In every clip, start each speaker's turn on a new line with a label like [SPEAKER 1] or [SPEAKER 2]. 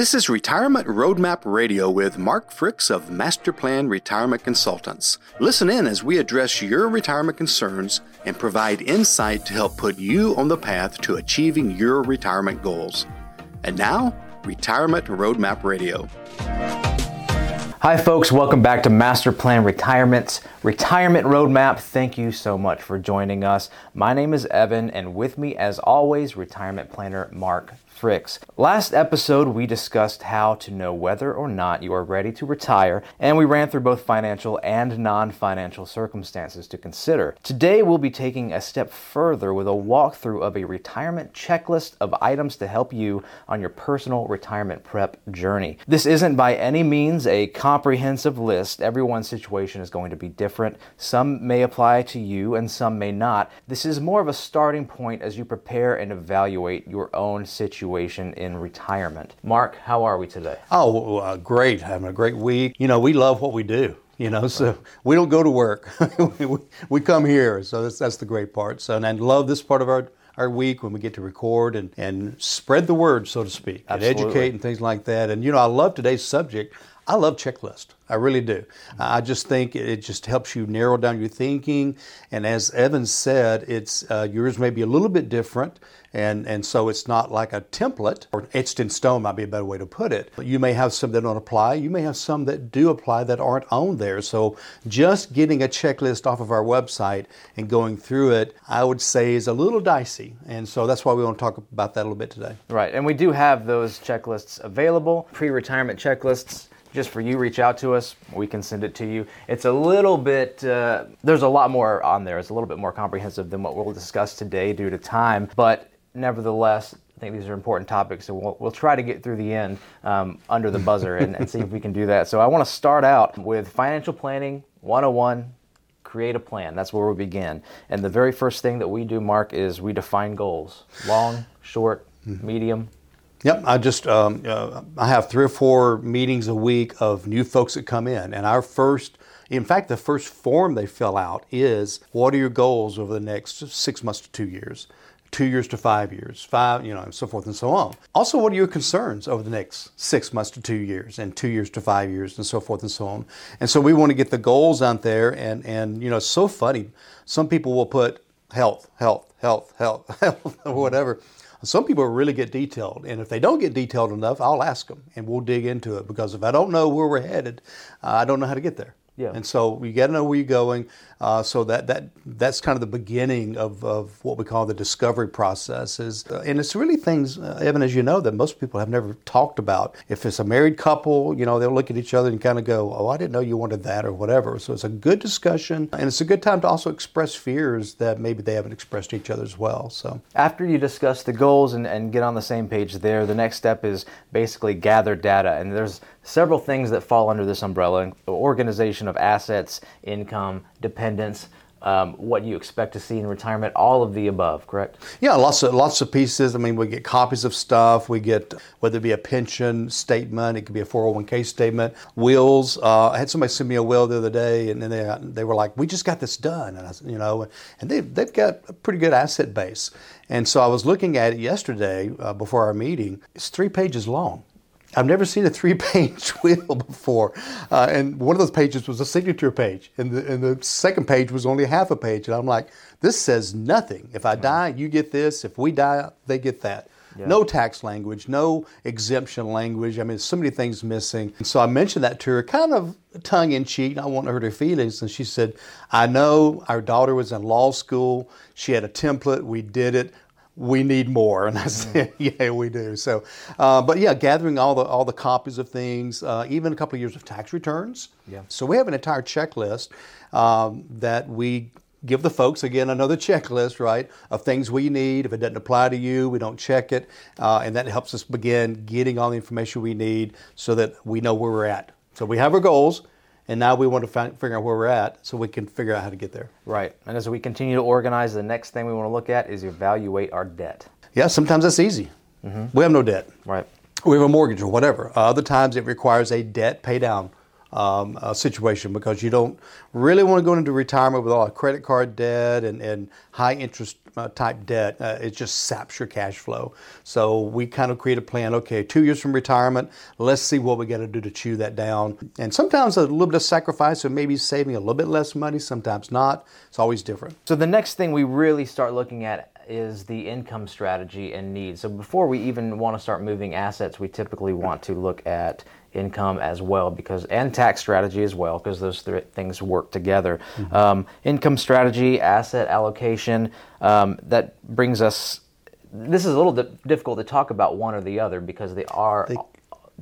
[SPEAKER 1] This is Retirement Roadmap Radio with Mark Fricks of Master Plan Retirement Consultants. Listen in as we address your retirement concerns and provide insight to help put you on the path to achieving your retirement goals. And now, Retirement Roadmap Radio.
[SPEAKER 2] Hi, folks. Welcome back to Master Plan Retirement's Retirement Roadmap. Thank you so much for joining us. My name is Evan, and with me, as always, retirement planner Mark Fricks. Last episode, we discussed how to know whether or not you are ready to retire, and we ran through both financial and non financial circumstances to consider. Today, we'll be taking a step further with a walkthrough of a retirement checklist of items to help you on your personal retirement prep journey. This isn't by any means a comprehensive list. Everyone's situation is going to be different. Some may apply to you and some may not. This is more of a starting point as you prepare and evaluate your own situation situation in retirement. Mark, how are we today?
[SPEAKER 3] Oh, uh, great. Having a great week. You know, we love what we do. You know, so we don't go to work. we come here. So that's, that's the great part. So, and I love this part of our our week when we get to record and, and spread the word, so to speak,
[SPEAKER 2] Absolutely.
[SPEAKER 3] and educate and things like that. And you know, I love today's subject. I love checklist. I really do. I just think it just helps you narrow down your thinking. And as Evan said, it's uh, yours may be a little bit different, and and so it's not like a template or etched in stone might be a better way to put it. You may have some that don't apply. You may have some that do apply that aren't on there. So just getting a checklist off of our website and going through it, I would say, is a little dicey. And so that's why we want to talk about that a little bit today.
[SPEAKER 2] Right, and we do have those checklists available, pre-retirement checklists just for you, reach out to us. We can send it to you. It's a little bit, uh, there's a lot more on there. It's a little bit more comprehensive than what we'll discuss today due to time. But nevertheless, I think these are important topics, so we'll, we'll try to get through the end um, under the buzzer and, and see if we can do that. So I want to start out with financial planning 101 create a plan. That's where we begin. And the very first thing that we do, Mark, is we define goals long, short, mm-hmm. medium,
[SPEAKER 3] Yep, I just um, uh, I have three or four meetings a week of new folks that come in, and our first, in fact, the first form they fill out is what are your goals over the next six months to two years, two years to five years, five, you know, and so forth and so on. Also, what are your concerns over the next six months to two years, and two years to five years, and so forth and so on. And so we want to get the goals out there, and and you know, it's so funny. Some people will put health, health, health, health, health, or whatever. Some people really get detailed, and if they don't get detailed enough, I'll ask them, and we'll dig into it. Because if I don't know where we're headed, uh, I don't know how to get there.
[SPEAKER 2] Yeah.
[SPEAKER 3] And so you got to know where you're going. Uh, so that, that that's kind of the beginning of, of what we call the discovery process. Is, uh, and it's really things, uh, Evan, as you know, that most people have never talked about. If it's a married couple, you know, they'll look at each other and kind of go, oh, I didn't know you wanted that or whatever. So it's a good discussion. And it's a good time to also express fears that maybe they haven't expressed to each other as well. So
[SPEAKER 2] after you discuss the goals and, and get on the same page there, the next step is basically gather data. And there's several things that fall under this umbrella organization of assets, income, dependence. Um, what you expect to see in retirement, all of the above, correct?
[SPEAKER 3] Yeah, lots of lots of pieces. I mean, we get copies of stuff. We get whether it be a pension statement, it could be a 401k statement, wills. Uh, I had somebody send me a will the other day, and then they they were like, "We just got this done," and I, you know, and they they've got a pretty good asset base. And so I was looking at it yesterday uh, before our meeting. It's three pages long. I've never seen a three-page will before, uh, and one of those pages was a signature page, and the, and the second page was only half a page. And I'm like, this says nothing. If I die, you get this. If we die, they get that. Yeah. No tax language, no exemption language. I mean, so many things missing. And so I mentioned that to her, kind of tongue in cheek. I want to hurt her feelings, and she said, "I know our daughter was in law school. She had a template. We did it we need more. And I said, yeah, we do. So, uh, but yeah, gathering all the all the copies of things, uh, even a couple of years of tax returns.
[SPEAKER 2] Yeah.
[SPEAKER 3] So we have an entire checklist um, that we give the folks again another checklist, right, of things we need. If it doesn't apply to you, we don't check it, uh, and that helps us begin getting all the information we need so that we know where we're at. So we have our goals. And now we want to find, figure out where we're at so we can figure out how to get there.
[SPEAKER 2] Right. And as we continue to organize, the next thing we want to look at is evaluate our debt.
[SPEAKER 3] Yeah, sometimes that's easy. Mm-hmm. We have no debt.
[SPEAKER 2] Right.
[SPEAKER 3] We have a mortgage or whatever. Other times it requires a debt pay down um, uh, situation because you don't really want to go into retirement with all the credit card debt and, and high interest uh, type debt. Uh, it just saps your cash flow. So we kind of create a plan. Okay, two years from retirement, let's see what we got to do to chew that down. And sometimes a little bit of sacrifice, so maybe saving a little bit less money. Sometimes not. It's always different.
[SPEAKER 2] So the next thing we really start looking at is the income strategy and needs. So before we even want to start moving assets, we typically want to look at income as well because and tax strategy as well because those th- things work together mm-hmm. um, income strategy asset allocation um, that brings us this is a little di- difficult to talk about one or the other because they are they,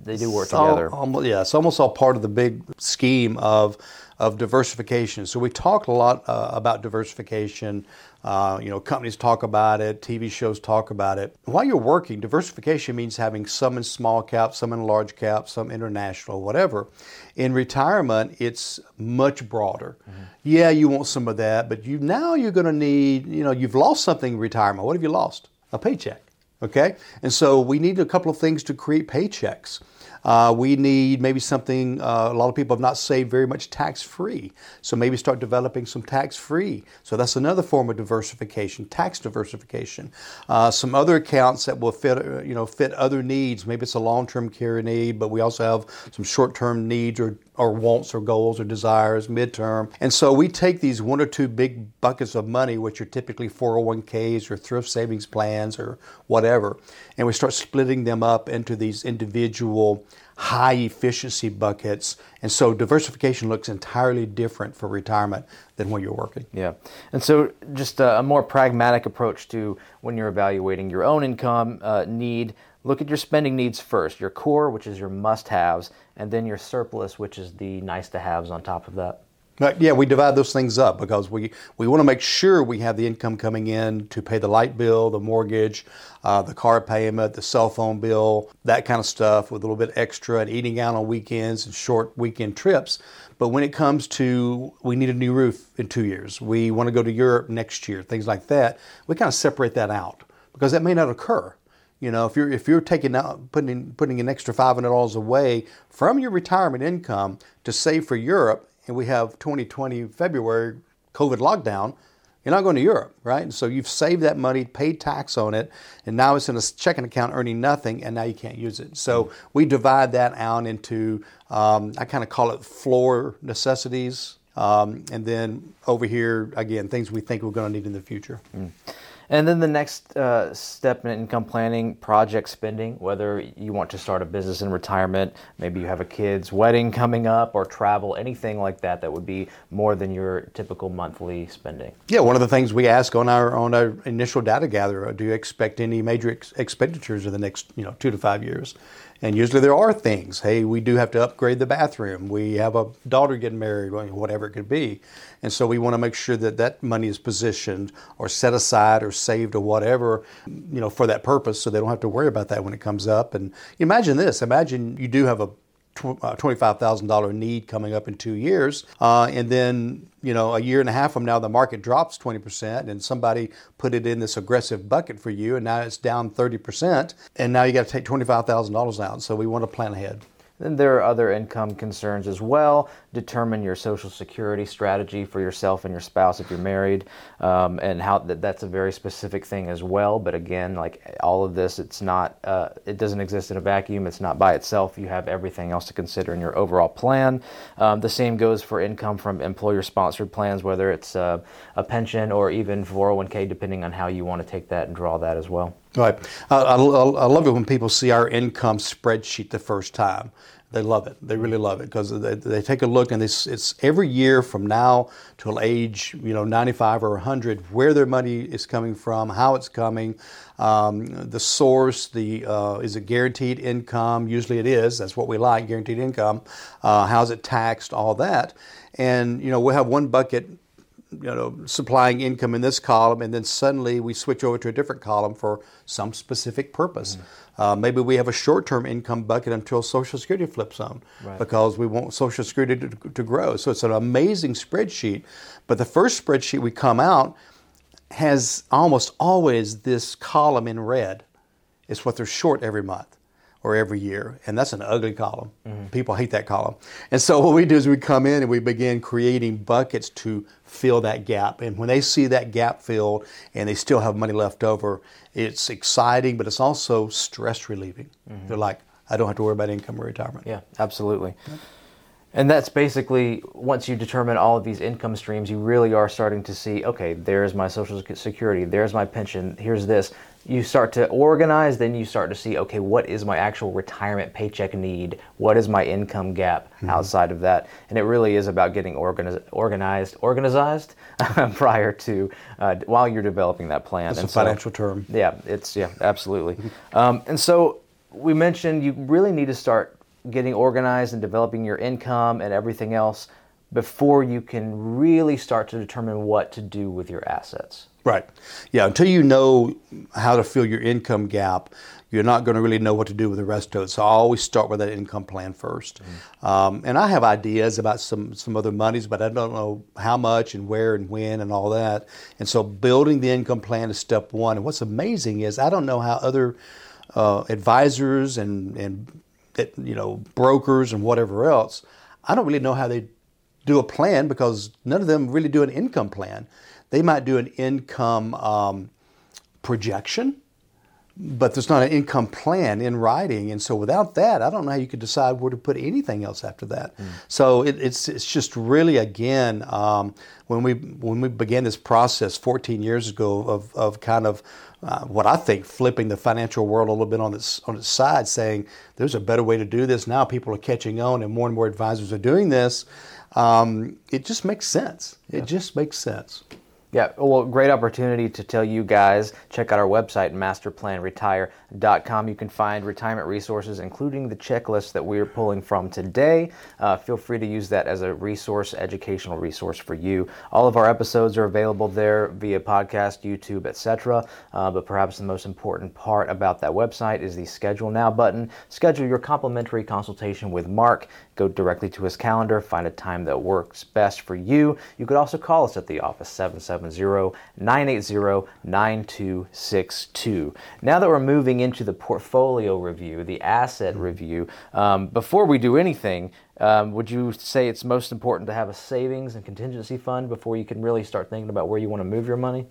[SPEAKER 2] they do work together
[SPEAKER 3] almost, yeah it's almost all part of the big scheme of of diversification so we talked a lot uh, about diversification uh, you know, companies talk about it, TV shows talk about it. While you're working, diversification means having some in small cap, some in large cap, some international, whatever. In retirement, it's much broader. Mm-hmm. Yeah, you want some of that, but you now you're going to need, you know, you've lost something in retirement. What have you lost? A paycheck. Okay, and so we need a couple of things to create paychecks. Uh, we need maybe something, uh, a lot of people have not saved very much tax free. So maybe start developing some tax free. So that's another form of diversification, tax diversification. Uh, some other accounts that will fit, uh, you know, fit other needs. Maybe it's a long term care need, but we also have some short term needs or or wants or goals or desires midterm. And so we take these one or two big buckets of money, which are typically 401ks or thrift savings plans or whatever, and we start splitting them up into these individual high efficiency buckets. And so diversification looks entirely different for retirement than when you're working.
[SPEAKER 2] Yeah. And so just a, more pragmatic approach to when you're evaluating your own income uh, need look at your spending needs first your core, which is your must haves, and then your surplus, which is the nice to haves on top of that.
[SPEAKER 3] But yeah, we divide those things up because we, we want to make sure we have the income coming in to pay the light bill, the mortgage, uh, the car payment, the cell phone bill, that kind of stuff with a little bit extra and eating out on weekends and short weekend trips. But when it comes to we need a new roof in two years, we want to go to Europe next year, things like that, we kind of separate that out because that may not occur. You know, if you're if you're taking out putting putting an extra five hundred dollars away from your retirement income to save for Europe, and we have 2020 February COVID lockdown, you're not going to Europe, right? And so you've saved that money, paid tax on it, and now it's in a checking account earning nothing, and now you can't use it. So we divide that out into um, I kind of call it floor necessities, um, and then over here again things we think we're going to need in the future. Mm.
[SPEAKER 2] And then the next uh, step in income planning, project spending, whether you want to start a business in retirement, maybe you have a kid's wedding coming up or travel, anything like that that would be more than your typical monthly spending.
[SPEAKER 3] Yeah, one of the things we ask on our on our initial data gatherer, do you expect any major ex- expenditures in the next, you know, 2 to 5 years? And usually there are things. Hey, we do have to upgrade the bathroom. We have a daughter getting married, whatever it could be. And so we want to make sure that that money is positioned or set aside or saved or whatever, you know, for that purpose so they don't have to worry about that when it comes up. And imagine this imagine you do have a $25,000 uh, need coming up in two years. Uh, and then, you know, a year and a half from now, the market drops 20%, and somebody put it in this aggressive bucket for you, and now it's down 30%, and now you got to take $25,000 out. So we want to plan ahead.
[SPEAKER 2] Then there are other income concerns as well. Determine your social security strategy for yourself and your spouse if you're married, um, and how that, that's a very specific thing as well. But again, like all of this, it's not, uh, it doesn't exist in a vacuum. It's not by itself. You have everything else to consider in your overall plan. Um, the same goes for income from employer-sponsored plans, whether it's uh, a pension or even 401k, depending on how you want to take that and draw that as well.
[SPEAKER 3] Right. I, I, I, love it when people see our income spreadsheet the first time. They love it. They really love it because they, they take a look and it's, it's every year from now till age you know 95 or 100 where their money is coming from, how it's coming, um, the source, the uh, is it guaranteed income? Usually it is. That's what we like, guaranteed income. Uh, how's it taxed? All that. And you know we'll have one bucket you know, supplying income in this column, and then suddenly we switch over to a different column for some specific purpose. Mm-hmm. Uh, maybe we have a short-term income bucket until Social Security flips on right. because we want Social Security to, to grow. So it's an amazing spreadsheet. But the first spreadsheet we come out has almost always this column in red. It's what they're short every month. Or every year, and that's an ugly column. Mm-hmm. People hate that column. And so what we do is we come in and we begin creating buckets to fill that gap. And when they see that gap filled and they still have money left over, it's exciting, but it's also stress relieving. Mm-hmm. They're like, I don't have to worry about income or retirement.
[SPEAKER 2] Yeah, absolutely. And that's basically once you determine all of these income streams, you really are starting to see okay, there's my social security, there's my pension, here's this. You start to organize, then you start to see okay, what is my actual retirement paycheck need? What is my income gap outside of that? And it really is about getting organiz- organized, organized prior to uh, while you're developing that plan.
[SPEAKER 3] That's
[SPEAKER 2] and
[SPEAKER 3] a financial term.
[SPEAKER 2] Yeah, it's yeah, absolutely. um, and so we mentioned you really need to start getting organized and developing your income and everything else before you can really start to determine what to do with your assets.
[SPEAKER 3] Right. Yeah. Until you know how to fill your income gap, you're not going to really know what to do with the rest of it. So I always start with that income plan 1st Um, and I have ideas about some some other monies, but I don't know how much and where and when and all that. And so building the income plan is step one. And what's amazing is I don't know how other uh, advisors and and you know brokers and whatever else. I don't really know how they do a plan because none of them really do an income plan. They might do an income um, projection, but there's not an income plan in writing. And so without that, I don't know how you could decide where to put anything else after that. So it, it's it's just really again um, when we when we began this process 14 years ago of of kind of uh, what I think flipping the financial world a little bit on its on its side, saying there's a better way to do this. Now people are catching on, and more and more advisors are doing this. Um, it just makes sense. It just makes sense.
[SPEAKER 2] Yeah, well, great opportunity to tell you guys. Check out our website, masterplanretire.com. You can find retirement resources, including the checklist that we're pulling from today. Uh, feel free to use that as a resource, educational resource for you. All of our episodes are available there via podcast, YouTube, etc. Uh, but perhaps the most important part about that website is the Schedule Now button. Schedule your complimentary consultation with Mark. Go directly to his calendar, find a time that works best for you. You could also call us at the office 770 980 9262. Now that we're moving into the portfolio review, the asset review, um, before we do anything, um, would you say it's most important to have a savings and contingency fund before you can really start thinking about where you want to move your money?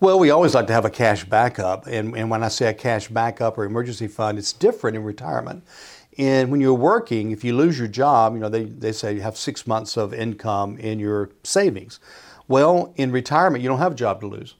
[SPEAKER 3] Well, we always like to have a cash backup. And, and when I say a cash backup or emergency fund, it's different in retirement. And when you're working, if you lose your job, you know, they, they say you have six months of income in your savings. Well, in retirement, you don't have a job to lose.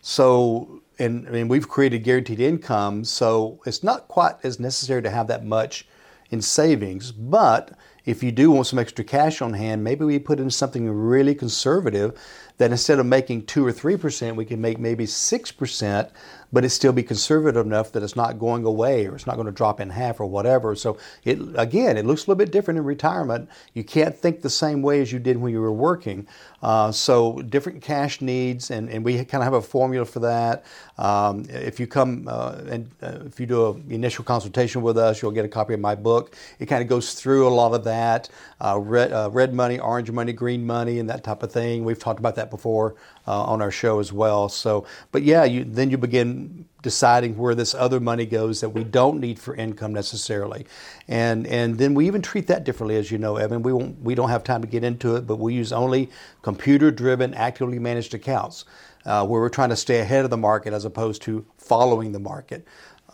[SPEAKER 3] So, and I mean, we've created guaranteed income, so it's not quite as necessary to have that much in savings. But if you do want some extra cash on hand, maybe we put in something really conservative that instead of making two or three percent, we can make maybe six percent, but it still be conservative enough that it's not going away or it's not going to drop in half or whatever. So it again, it looks a little bit different in retirement. You can't think the same way as you did when you were working. Uh, so different cash needs, and, and we kind of have a formula for that. Um, if you come uh, and uh, if you do an initial consultation with us, you'll get a copy of my book. It kind of goes through a lot of that uh, red, uh, red money, orange money, green money, and that type of thing. We've talked about that before uh, on our show as well. So, but yeah, you, then you begin deciding where this other money goes that we don't need for income necessarily, and and then we even treat that differently, as you know, Evan. We won't, we don't have time to get into it, but we use only computer-driven, actively managed accounts uh, where we're trying to stay ahead of the market as opposed to following the market.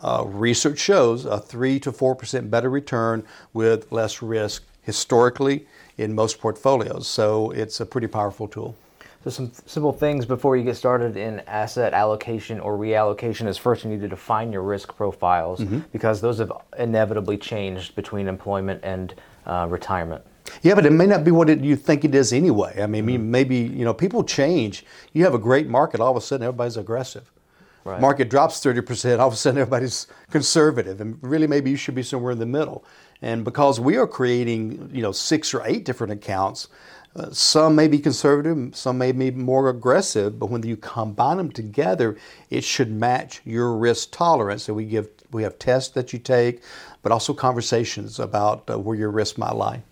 [SPEAKER 3] Uh, research shows a three to four percent better return with less risk historically in most portfolios. So it's a pretty powerful tool.
[SPEAKER 2] So some simple things before you get started in asset allocation or reallocation is first you need to define your risk profiles because those have inevitably changed between employment and uh, retirement.
[SPEAKER 3] Yeah, but it may not be what it, you think it is anyway. I mean, maybe you know people change. You have a great market, all of a sudden everybody's aggressive.
[SPEAKER 2] Right.
[SPEAKER 3] Market drops thirty percent, all of a sudden everybody's conservative, and really maybe you should be somewhere in the middle. And because we are creating, you know, six or eight different accounts, uh, some may be conservative, some may be more aggressive, but when you combine them together, it should match your risk tolerance. So we give we have tests that you take, but also conversations about uh, where your risk might lie.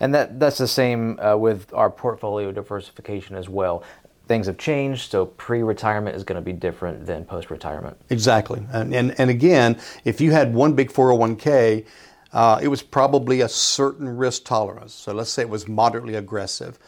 [SPEAKER 2] And that that's the same uh, with our portfolio diversification as well. things have changed, so pre-retirement is going to be different than post-retirement.
[SPEAKER 3] Exactly, and and, and again, if you had one big 401k, uh, it was probably a certain risk tolerance. So let's say it was moderately aggressive.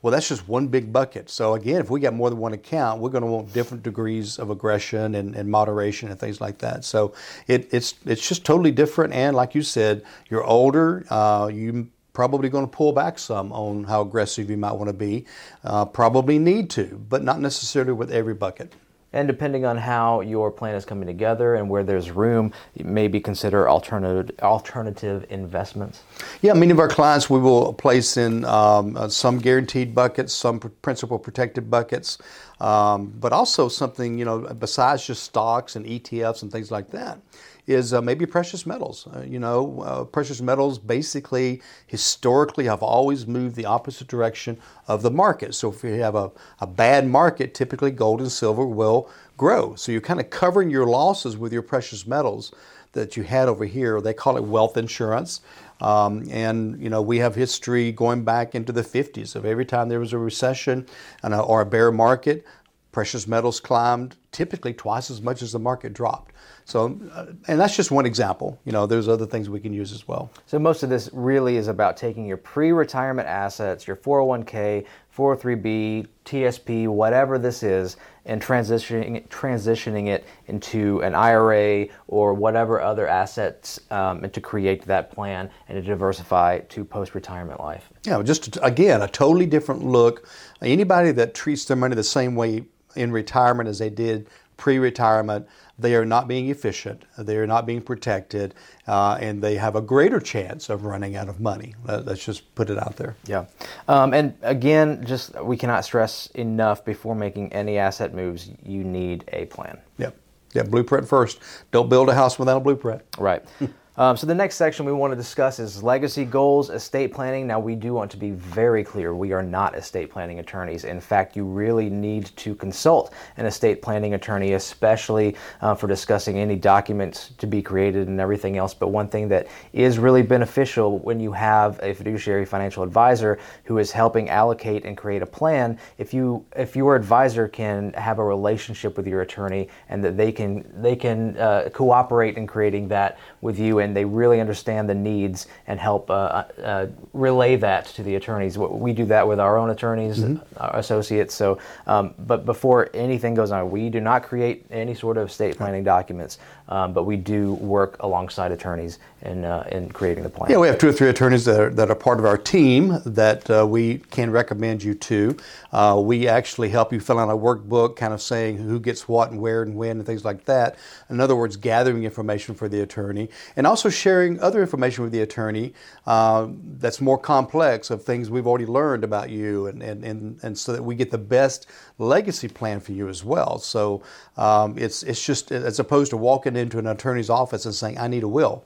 [SPEAKER 3] Well, that's just one big bucket. So again, if we got more than one account, we're going to want different degrees of aggression and, and moderation and things like that. So it, it's it's just totally different. And like you said, you're older. Uh, you probably going to pull back some on how aggressive you might want to be. Uh, probably need to, but not necessarily with every bucket.
[SPEAKER 2] And depending on how your plan is coming together and where there's room, maybe consider alternative alternative investments.
[SPEAKER 3] Yeah, many of our clients we will place in um, uh, some guaranteed buckets, some principal protected buckets, um, but also something you know besides just stocks and ETFs and things like that is uh, maybe precious metals. Uh, you know, uh, precious metals basically historically have always moved the opposite direction of the market. So if you have a, a bad market, typically gold and silver will grow. So you're kind of covering your losses with your precious metals that you had over here. They call it wealth insurance. Um, and you know we have history going back into the 50s of every time there was a recession and or a bear market, precious metals climbed typically twice as much as the market dropped. So, uh, and that's just one example. You know, there's other things we can use as well.
[SPEAKER 2] So most of this really is about taking your pre-retirement assets, your 401k, 403b, TSP, whatever this is, and transitioning transitioning it into an IRA or whatever other assets, um, and to create that plan and to diversify to post-retirement life.
[SPEAKER 3] Yeah, just again a totally different look. Anybody that treats their money the same way in retirement as they did pre-retirement they are not being efficient, they are not being protected, uh, and they have a greater chance of running out of money. let's just put it out there.
[SPEAKER 2] Yeah. Um, and again, just we cannot stress enough before making any asset moves, you need a plan.
[SPEAKER 3] Yep. Yeah, blueprint first. Don't build a house without a blueprint.
[SPEAKER 2] Right. Um, so the next section we want to discuss is legacy goals, estate planning. Now we do want to be very clear: we are not estate planning attorneys. In fact, you really need to consult an estate planning attorney, especially uh, for discussing any documents to be created and everything else. But one thing that is really beneficial when you have a fiduciary financial advisor who is helping allocate and create a plan, if you if your advisor can have a relationship with your attorney and that they can they can uh, cooperate in creating that with you and they really understand the needs and help uh, uh, uh relay that to the attorneys. We do that with our own attorneys, mm-hmm. our associates. So, um, but before anything goes on, we do not create any sort of estate planning documents, um, but we do work alongside attorneys in, uh, in creating the plan.
[SPEAKER 3] Yeah, we have two or three attorneys that are, that are part of our team that uh, we can recommend you to. Uh, we actually help you fill out a workbook, kind of saying who gets what and where and when and things like that. In other words, gathering information for the attorney and also sharing other information with the attorney uh, that's more complex of things we've already learned about you and, and, and, and so that we get the best legacy plan for you as well. So um, it's, it's just as opposed to walking into an attorney's office and saying, I need a will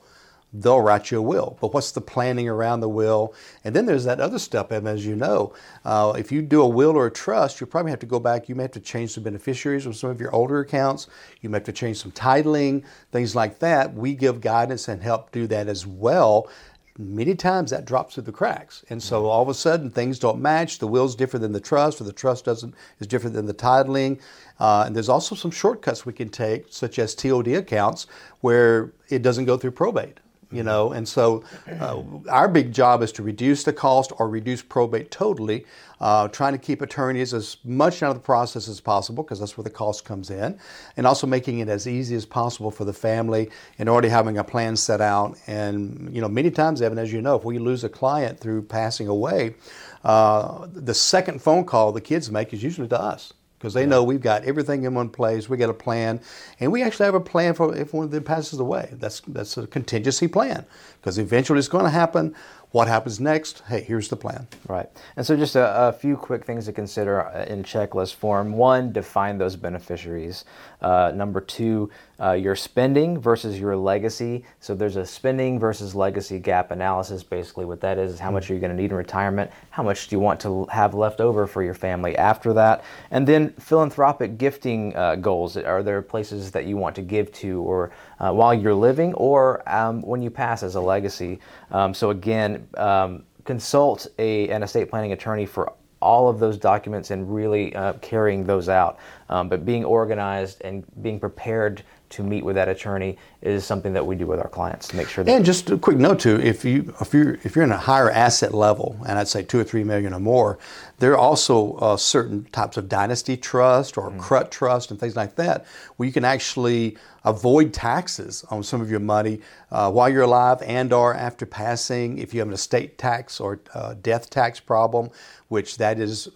[SPEAKER 3] they'll write you a will. But what's the planning around the will? And then there's that other step, and as you know. Uh, if you do a will or a trust, you probably have to go back. You may have to change some beneficiaries of some of your older accounts. You may have to change some titling, things like that. We give guidance and help do that as well. Many times that drops through the cracks, and so all of a sudden things don't match. The will's different than the trust, or the trust doesn't is different than the titling. Uh, and there's also some shortcuts we can take, such as TOD accounts, where it doesn't go through probate you know? And so uh, our big job is to reduce the cost or reduce probate totally uh, trying to keep attorneys as much out of the process as possible because that's where the cost comes in and also making it as easy as possible for the family and already having a plan set out. And you know many times evan as you know if we lose a client through passing away uh, the second phone call the kids make is usually to us because they know we've got everything in one place. We got a plan, and we actually have a plan for if one of them passes away. That's that's a contingency plan because eventually it's going to happen. What happens next? Hey, here's the plan.
[SPEAKER 2] Right. And so, just a, a few quick things to consider uh, in checklist form. One, define those beneficiaries. Uh, number two, uh, your spending versus your legacy. So, there's a spending versus legacy gap analysis. Basically, what that is is how much are you going to need in retirement? How much do you want to have left over for your family after that? And then, philanthropic gifting uh, goals. Are there places that you want to give to or uh, while you're living or um, when you pass as a legacy? Um, so, again, um, consult a, an estate planning attorney for all of those documents and really uh, carrying those out. Um, but being organized and being prepared to meet with that attorney is something that we do with our clients to make sure that.
[SPEAKER 3] And just a quick note too, if you if you're if you're in a higher asset level, and I'd say two or three million or more, there are also uh, certain types of dynasty trust or mm. CRUT trust and things like that, where you can actually avoid taxes on some of your money uh, while you're alive and or after passing. If you have an estate tax or uh, death tax problem, which that is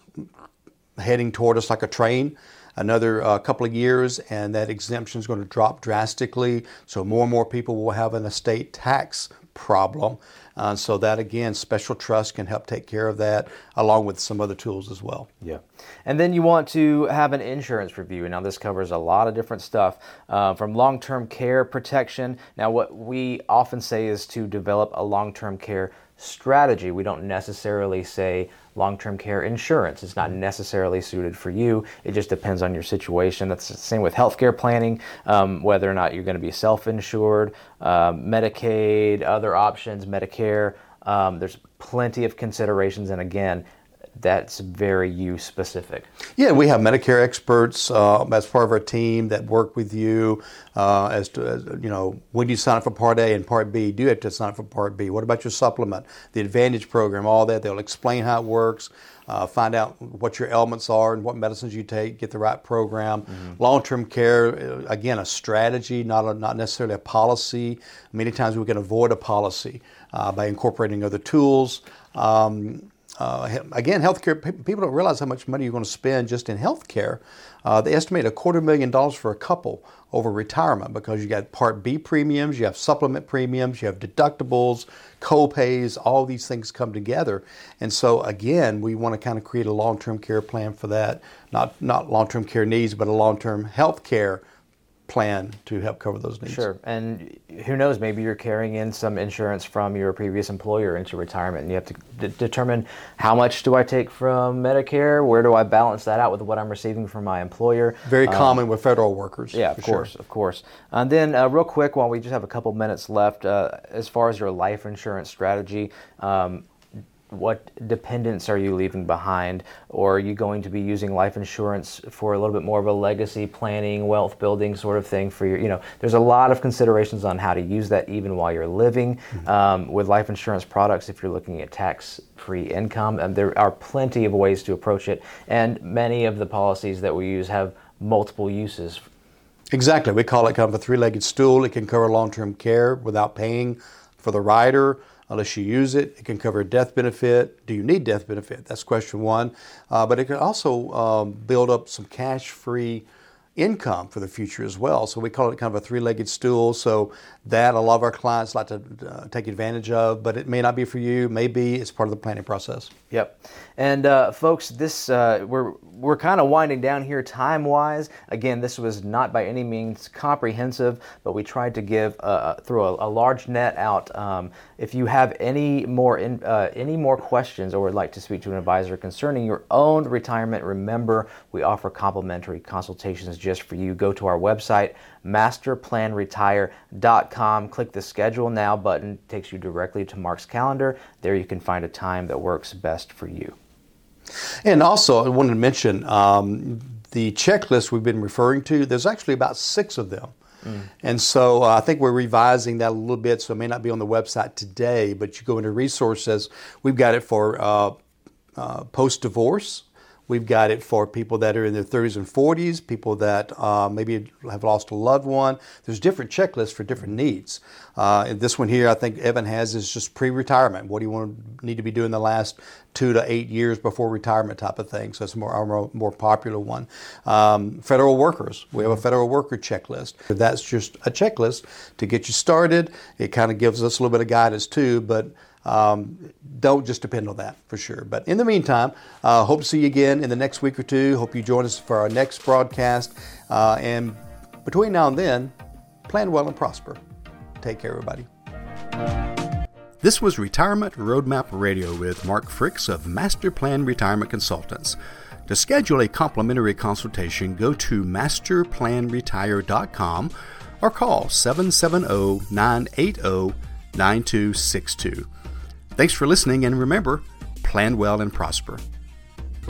[SPEAKER 3] heading toward us like a train another uh, couple of years, and that exemption is going to drop drastically. So more and more people will have an estate tax problem. Uh, so that again, special trust can help take care of that, along with some other tools as well.
[SPEAKER 2] Yeah, and then you want to have an insurance review. Now this covers a lot of different stuff, uh, from long-term care protection. Now what we often say is to develop a long-term care strategy. We don't necessarily say long term care insurance. It's not necessarily suited for you. It just depends on your situation. That's the same with healthcare planning, um, whether or not you're going to be self insured, uh, Medicaid, other options, Medicare. Um, there's plenty of considerations. And again, that's very you specific.
[SPEAKER 3] Yeah, we have Medicare experts uh, as part of our team that work with you uh, as to as, you know when do you sign up for Part A and Part B? Do you have to sign up for Part B? What about your supplement, the Advantage program, all that? They'll explain how it works. Uh, find out what your ailments are and what medicines you take, get the right program. Mm-hmm. Long term care, uh, again, a strategy, not, a, not necessarily a policy. Many times we can avoid a policy uh, by incorporating other tools. Um, uh, again, healthcare, people don't realize how much money you're going to spend just in healthcare. Uh, they estimate a quarter million dollars for a couple over retirement because you got Part B premiums, you have supplement premiums, you have deductibles, co-pays, all these things come together. And so again, we want to kind of create a long-term care plan for that. Not not long-term care needs, but a long-term health care plan to help cover those needs.
[SPEAKER 2] Sure. And who knows, maybe you're carrying in some insurance from your previous employer into retirement and you have to d- determine how much do I take from Medicare? Where do I balance that out with what I'm receiving from my employer?
[SPEAKER 3] Very um, common with federal workers.
[SPEAKER 2] Yeah, of course, sure. of course. And then, uh, real quick, while we just have a couple minutes left, uh, as far as your life insurance strategy, um, what dependents are you leaving behind? Or are you going to be using life insurance for a little bit more of a legacy planning wealth building sort of thing for your you know there's a lot of considerations on how to use that even while you're living. Mm-hmm. um, with life insurance products if you're looking at tax free income and there are plenty of ways to approach it. And many of the policies that we use have multiple uses.
[SPEAKER 3] Exactly. We call it kind of a three-legged stool. It can cover long-term care without paying for the rider unless you use it. It can cover death benefit. Do you need death benefit? That's question one. Uh, but it can also um, build up some cash free income for the future as well. So we call it kind of a three-legged stool. So that a lot of our clients like to uh, take advantage of, but it may not be for you. Maybe it's part of the planning process.
[SPEAKER 2] Yep. And uh, folks, this uh, we're we're kind of winding down here time-wise. Again, this was not by any means comprehensive, but we tried to give uh, uh, through a, a, large net out. Um, if you have any more in, uh, any more questions or would like to speak to an advisor concerning your own retirement, remember we offer complimentary consultations just for you. Go to our website masterplanretire.com. Click the schedule now button, it takes you directly to Mark's calendar. There you can find a time that works best for you.
[SPEAKER 3] And also, I wanted to mention um, the checklist we've been referring to, there's actually about six of them. Mm. And so uh, I think we're revising that a little bit, so it may not be on the website today, but you go into resources. We've got it for uh, uh, post divorce, We've got it for people that are in their 30s and 40s, people that uh, maybe have lost a loved one. There's different checklists for different needs. Uh, and this one here, I think Evan has is just pre-retirement. What do you want to need to be doing the last two to eight years before retirement type of thing. So it's more our more popular one. Um, federal workers, we have a federal worker checklist. That's just a checklist to get you started. It kind of gives us a little bit of guidance too, but um, don't just depend on that for sure. But in the meantime, uh, hope to see you again in the next week or two. Hope you join us for our next broadcast. Uh, and between now and then, plan well and prosper. Take care, everybody.
[SPEAKER 1] This was Retirement Roadmap Radio with Mark Fricks of Master Plan Retirement Consultants. To schedule a complimentary consultation, go to masterplanretire.com or call 770 980 9262. Thanks for listening, and remember plan well and prosper.